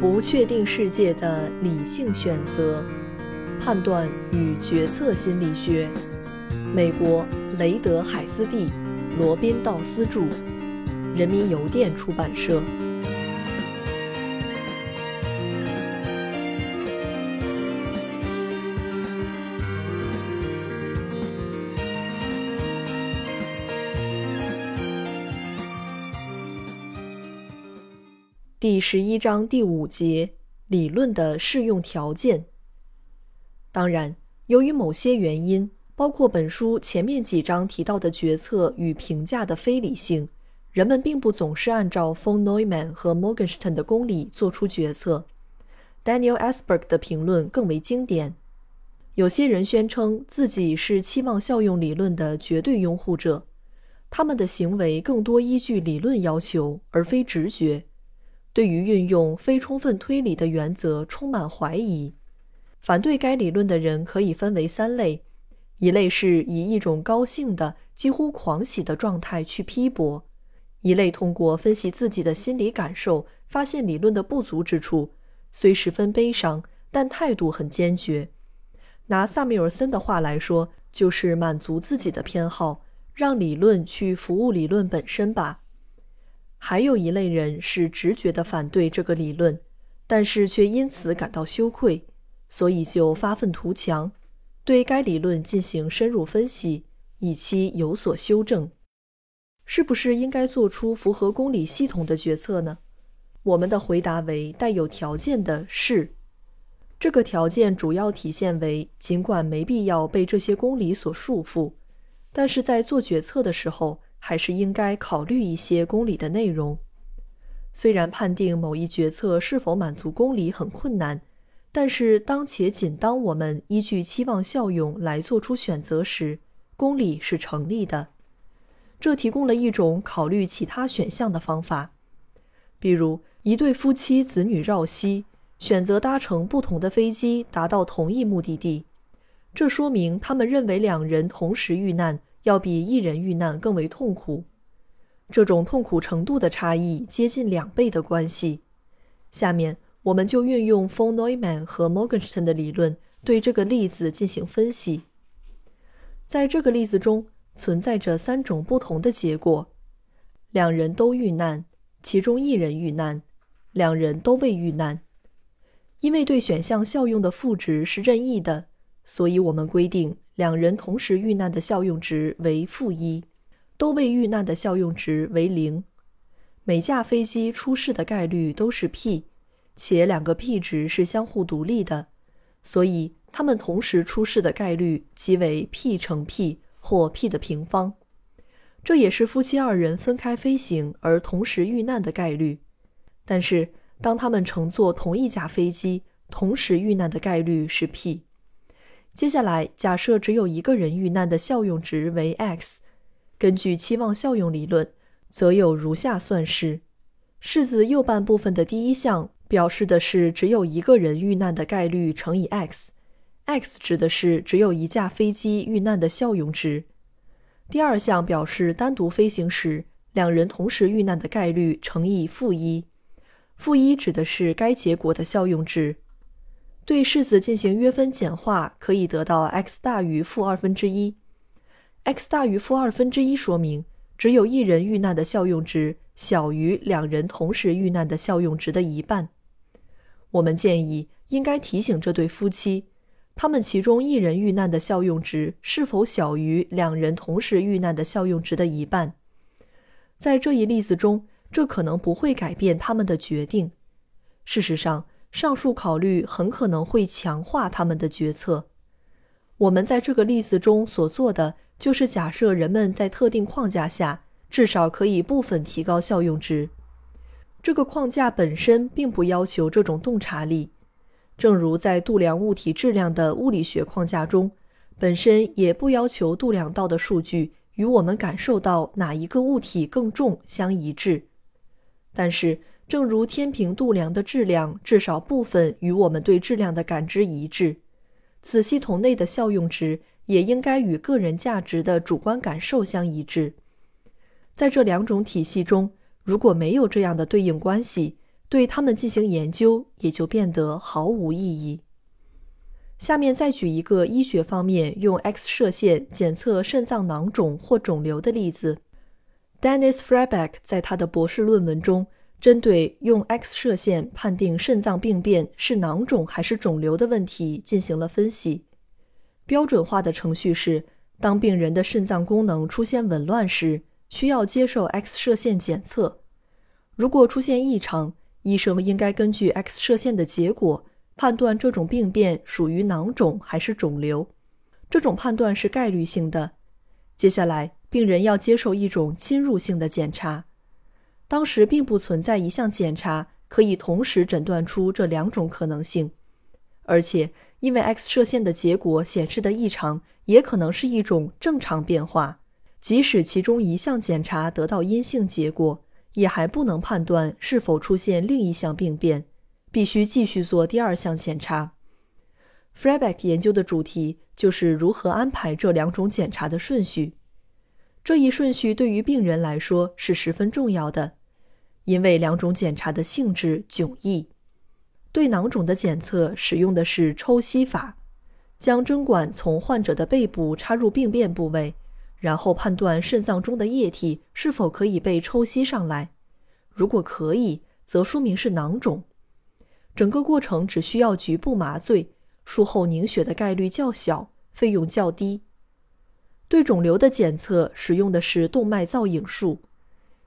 不确定世界的理性选择、判断与决策心理学，美国雷德海斯蒂、罗宾道斯著，人民邮电出版社。第十一章第五节理论的适用条件。当然，由于某些原因，包括本书前面几章提到的决策与评价的非理性，人们并不总是按照 von Neumann 和 Morgenstern 的公理做出决策。Daniel Ellsberg 的评论更为经典。有些人宣称自己是期望效用理论的绝对拥护者，他们的行为更多依据理论要求，而非直觉。对于运用非充分推理的原则充满怀疑。反对该理论的人可以分为三类：一类是以一种高兴的、几乎狂喜的状态去批驳；一类通过分析自己的心理感受，发现理论的不足之处，虽十分悲伤，但态度很坚决。拿萨缪尔森的话来说，就是满足自己的偏好，让理论去服务理论本身吧。还有一类人是直觉地反对这个理论，但是却因此感到羞愧，所以就发愤图强，对该理论进行深入分析，以期有所修正。是不是应该做出符合公理系统的决策呢？我们的回答为带有条件的是。这个条件主要体现为，尽管没必要被这些公理所束缚，但是在做决策的时候。还是应该考虑一些公理的内容。虽然判定某一决策是否满足公理很困难，但是当且仅当我们依据期望效用来做出选择时，公理是成立的。这提供了一种考虑其他选项的方法。比如，一对夫妻子女绕膝，选择搭乘不同的飞机达到同一目的地，这说明他们认为两人同时遇难。要比一人遇难更为痛苦，这种痛苦程度的差异接近两倍的关系。下面我们就运用 von Neumann 和 Morgenstern 的理论对这个例子进行分析。在这个例子中存在着三种不同的结果：两人都遇难，其中一人遇难，两人都未遇难。因为对选项效用的赋值是任意的，所以我们规定。两人同时遇难的效用值为负一，都未遇难的效用值为零。每架飞机出事的概率都是 p，且两个 p 值是相互独立的，所以它们同时出事的概率即为 p 乘 p 或 p 的平方。这也是夫妻二人分开飞行而同时遇难的概率。但是当他们乘坐同一架飞机，同时遇难的概率是 p。接下来，假设只有一个人遇难的效用值为 x，根据期望效用理论，则有如下算式：式子右半部分的第一项表示的是只有一个人遇难的概率乘以 x，x 指的是只有一架飞机遇难的效用值；第二项表示单独飞行时两人同时遇难的概率乘以负一，负一指的是该结果的效用值。对式子进行约分简化，可以得到 x 大于负二分之一。x 大于负二分之一说明只有一人遇难的效用值小于两人同时遇难的效用值的一半。我们建议应该提醒这对夫妻，他们其中一人遇难的效用值是否小于两人同时遇难的效用值的一半。在这一例子中，这可能不会改变他们的决定。事实上。上述考虑很可能会强化他们的决策。我们在这个例子中所做的，就是假设人们在特定框架下至少可以部分提高效用值。这个框架本身并不要求这种洞察力，正如在度量物体质量的物理学框架中，本身也不要求度量到的数据与我们感受到哪一个物体更重相一致。但是，正如天平度量的质量至少部分与我们对质量的感知一致，此系统内的效用值也应该与个人价值的主观感受相一致。在这两种体系中，如果没有这样的对应关系，对它们进行研究也就变得毫无意义。下面再举一个医学方面用 X 射线检测肾脏囊肿或肿瘤的例子。Dennis Freebeck 在他的博士论文中，针对用 X 射线判定肾脏病变是囊肿还是肿瘤的问题进行了分析。标准化的程序是，当病人的肾脏功能出现紊乱时，需要接受 X 射线检测。如果出现异常，医生应该根据 X 射线的结果。判断这种病变属于囊肿还是肿瘤，这种判断是概率性的。接下来，病人要接受一种侵入性的检查。当时并不存在一项检查可以同时诊断出这两种可能性，而且因为 X 射线的结果显示的异常也可能是一种正常变化，即使其中一项检查得到阴性结果，也还不能判断是否出现另一项病变。必须继续做第二项检查。f r e b e c k 研究的主题就是如何安排这两种检查的顺序。这一顺序对于病人来说是十分重要的，因为两种检查的性质迥异。对囊肿的检测使用的是抽吸法，将针管从患者的背部插入病变部位，然后判断肾脏中的液体是否可以被抽吸上来。如果可以，则说明是囊肿。整个过程只需要局部麻醉，术后凝血的概率较小，费用较低。对肿瘤的检测使用的是动脉造影术，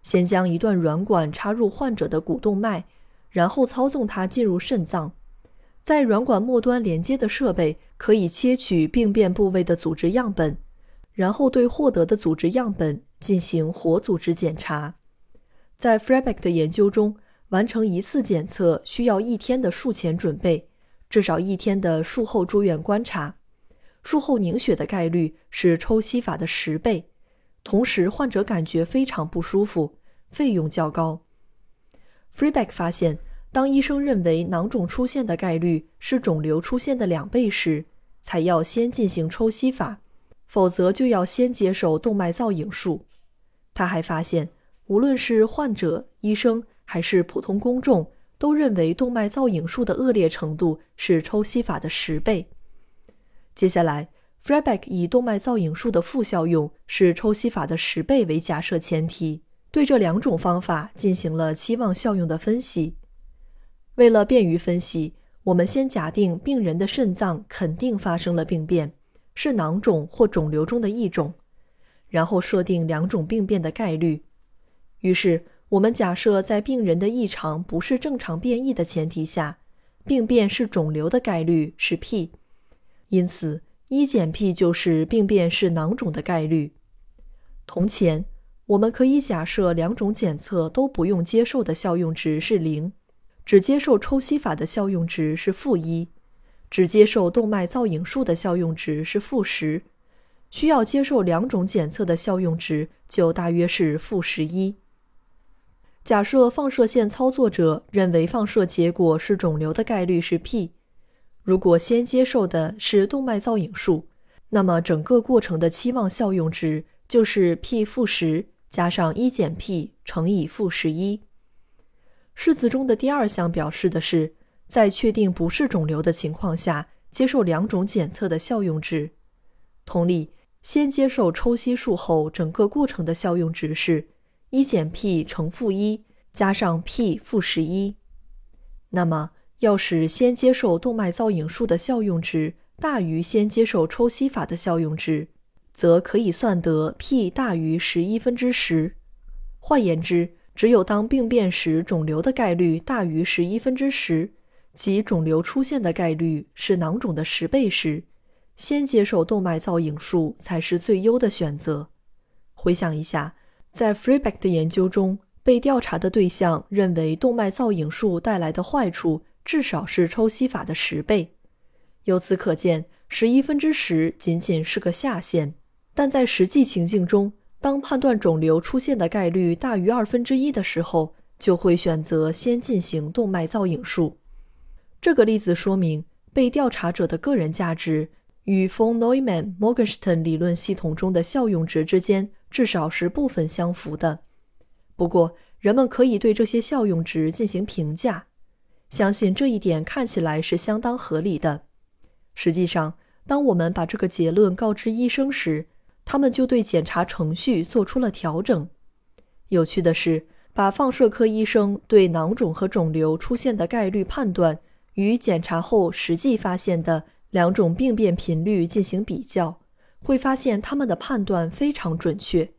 先将一段软管插入患者的股动脉，然后操纵它进入肾脏。在软管末端连接的设备可以切取病变部位的组织样本，然后对获得的组织样本进行活组织检查。在 Freebeck 的研究中。完成一次检测需要一天的术前准备，至少一天的术后住院观察。术后凝血的概率是抽吸法的十倍，同时患者感觉非常不舒服，费用较高。Freebeck 发现，当医生认为囊肿出现的概率是肿瘤出现的两倍时，才要先进行抽吸法，否则就要先接受动脉造影术。他还发现，无论是患者、医生。还是普通公众都认为动脉造影术的恶劣程度是抽吸法的十倍。接下来，Freebeck 以动脉造影术的副效用是抽吸法的十倍为假设前提，对这两种方法进行了期望效用的分析。为了便于分析，我们先假定病人的肾脏肯定发生了病变，是囊肿或肿瘤中的一种，然后设定两种病变的概率。于是。我们假设，在病人的异常不是正常变异的前提下，病变是肿瘤的概率是 p，因此一减 p 就是病变是囊肿的概率。同前，我们可以假设两种检测都不用接受的效用值是零，只接受抽吸法的效用值是负一，只接受动脉造影术的效用值是负十，需要接受两种检测的效用值就大约是负十一。假设放射线操作者认为放射结果是肿瘤的概率是 p，如果先接受的是动脉造影术，那么整个过程的期望效用值就是 p 负十加上一减 p 乘以负十一。式子中的第二项表示的是，在确定不是肿瘤的情况下，接受两种检测的效用值。同理，先接受抽吸术后整个过程的效用值是。一减 p 乘负一加上 p 负十一，那么要使先接受动脉造影术的效用值大于先接受抽吸法的效用值，则可以算得 p 大于十一分之十。换言之，只有当病变时肿瘤的概率大于十一分之十，即肿瘤出现的概率是囊肿的十倍时，先接受动脉造影术才是最优的选择。回想一下。在 Freebeck 的研究中，被调查的对象认为动脉造影术带来的坏处至少是抽吸法的十倍。由此可见，十一分之十仅仅是个下限。但在实际情境中，当判断肿瘤出现的概率大于二分之一的时候，就会选择先进行动脉造影术。这个例子说明，被调查者的个人价值与 von Neumann-Morgenstern 理论系统中的效用值之间。至少是部分相符的。不过，人们可以对这些效用值进行评价。相信这一点看起来是相当合理的。实际上，当我们把这个结论告知医生时，他们就对检查程序做出了调整。有趣的是，把放射科医生对囊肿和肿瘤出现的概率判断与检查后实际发现的两种病变频率进行比较，会发现他们的判断非常准确。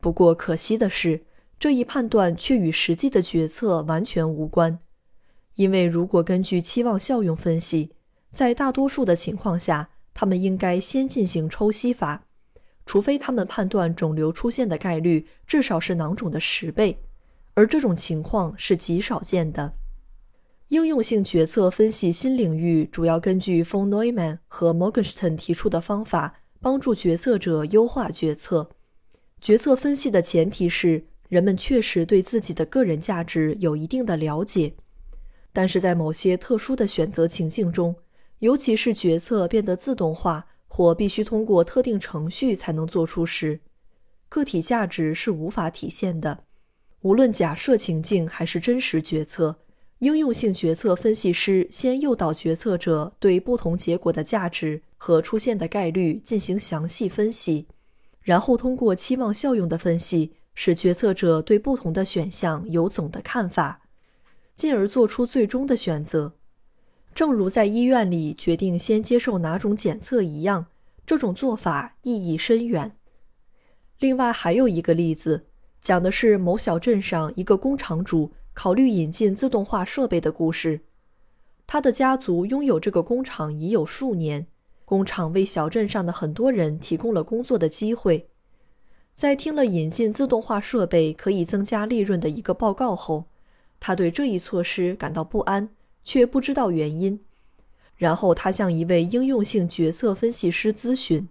不过，可惜的是，这一判断却与实际的决策完全无关。因为如果根据期望效用分析，在大多数的情况下，他们应该先进行抽吸法，除非他们判断肿瘤出现的概率至少是囊肿的十倍，而这种情况是极少见的。应用性决策分析新领域主要根据 von Neumann 和 Morgenstern 提出的方法，帮助决策者优化决策。决策分析的前提是人们确实对自己的个人价值有一定的了解，但是在某些特殊的选择情境中，尤其是决策变得自动化或必须通过特定程序才能做出时，个体价值是无法体现的。无论假设情境还是真实决策，应用性决策分析师先诱导决策者对不同结果的价值和出现的概率进行详细分析。然后通过期望效用的分析，使决策者对不同的选项有总的看法，进而做出最终的选择。正如在医院里决定先接受哪种检测一样，这种做法意义深远。另外还有一个例子，讲的是某小镇上一个工厂主考虑引进自动化设备的故事。他的家族拥有这个工厂已有数年。工厂为小镇上的很多人提供了工作的机会。在听了引进自动化设备可以增加利润的一个报告后，他对这一措施感到不安，却不知道原因。然后他向一位应用性决策分析师咨询。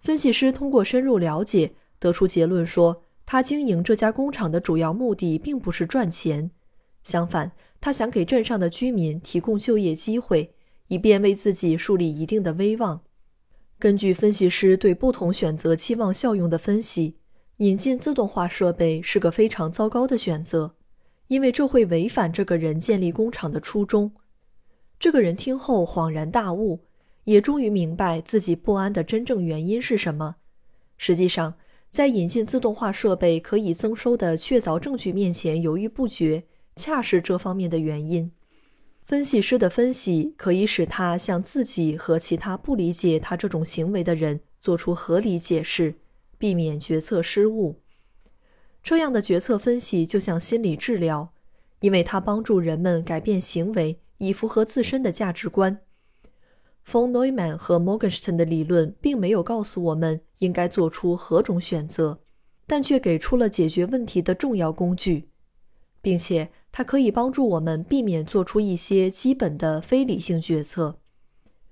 分析师通过深入了解，得出结论说，他经营这家工厂的主要目的并不是赚钱，相反，他想给镇上的居民提供就业机会。以便为自己树立一定的威望。根据分析师对不同选择期望效用的分析，引进自动化设备是个非常糟糕的选择，因为这会违反这个人建立工厂的初衷。这个人听后恍然大悟，也终于明白自己不安的真正原因是什么。实际上，在引进自动化设备可以增收的确凿证据面前犹豫不决，恰是这方面的原因。分析师的分析可以使他向自己和其他不理解他这种行为的人做出合理解释，避免决策失误。这样的决策分析就像心理治疗，因为它帮助人们改变行为以符合自身的价值观。冯诺依曼和摩根斯坦的理论并没有告诉我们应该做出何种选择，但却给出了解决问题的重要工具，并且。它可以帮助我们避免做出一些基本的非理性决策，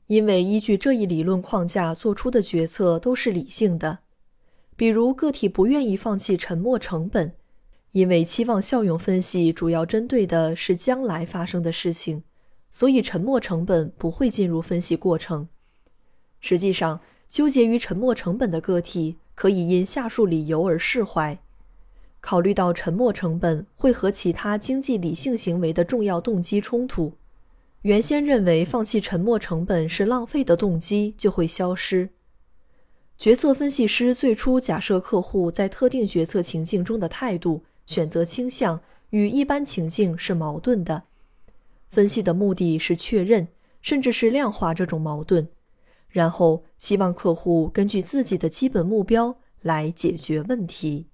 因为依据这一理论框架做出的决策都是理性的。比如，个体不愿意放弃沉没成本，因为期望效用分析主要针对的是将来发生的事情，所以沉没成本不会进入分析过程。实际上，纠结于沉没成本的个体可以因下述理由而释怀。考虑到沉没成本会和其他经济理性行为的重要动机冲突，原先认为放弃沉没成本是浪费的动机就会消失。决策分析师最初假设客户在特定决策情境中的态度、选择倾向与一般情境是矛盾的。分析的目的是确认，甚至是量化这种矛盾，然后希望客户根据自己的基本目标来解决问题。